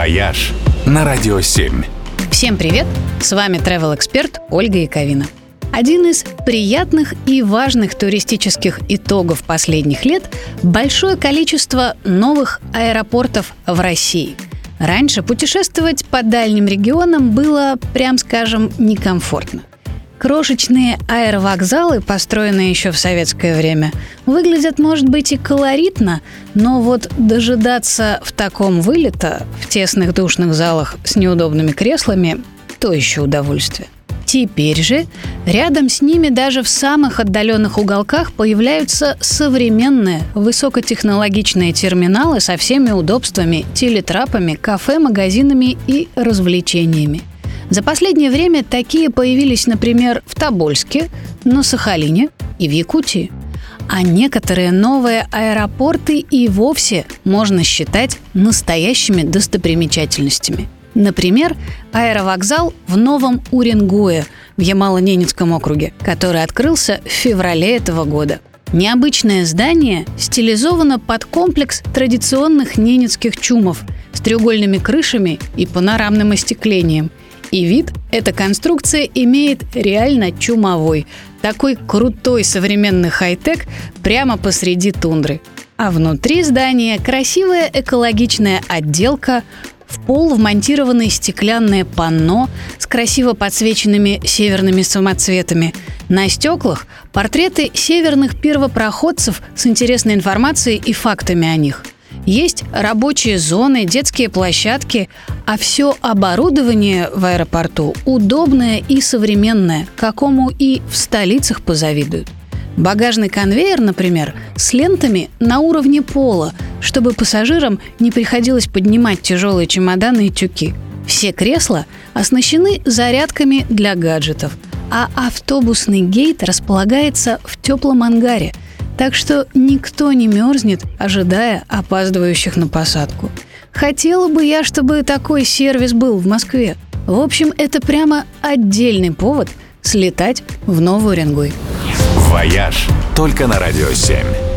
«Вояж» на Радио 7. Всем привет! С вами travel эксперт Ольга Яковина. Один из приятных и важных туристических итогов последних лет – большое количество новых аэропортов в России. Раньше путешествовать по дальним регионам было, прям скажем, некомфортно. Крошечные аэровокзалы, построенные еще в советское время, выглядят, может быть, и колоритно, но вот дожидаться в таком вылета, в тесных душных залах с неудобными креслами, то еще удовольствие. Теперь же рядом с ними даже в самых отдаленных уголках появляются современные высокотехнологичные терминалы со всеми удобствами, телетрапами, кафе, магазинами и развлечениями. За последнее время такие появились, например, в Тобольске, на Сахалине и в Якутии. А некоторые новые аэропорты и вовсе можно считать настоящими достопримечательностями. Например, аэровокзал в Новом Уренгое в Ямало-Ненецком округе, который открылся в феврале этого года. Необычное здание стилизовано под комплекс традиционных ненецких чумов с треугольными крышами и панорамным остеклением – и вид эта конструкция имеет реально чумовой. Такой крутой современный хай-тек прямо посреди тундры. А внутри здания красивая экологичная отделка, в пол вмонтированы стеклянное панно с красиво подсвеченными северными самоцветами. На стеклах портреты северных первопроходцев с интересной информацией и фактами о них – есть рабочие зоны, детские площадки, а все оборудование в аэропорту удобное и современное, какому и в столицах позавидуют. Багажный конвейер, например, с лентами на уровне пола, чтобы пассажирам не приходилось поднимать тяжелые чемоданы и тюки. Все кресла оснащены зарядками для гаджетов, а автобусный гейт располагается в теплом ангаре – так что никто не мерзнет, ожидая опаздывающих на посадку. Хотела бы я, чтобы такой сервис был в Москве. В общем, это прямо отдельный повод слетать в Новый Уренгой. «Вояж» только на «Радио 7».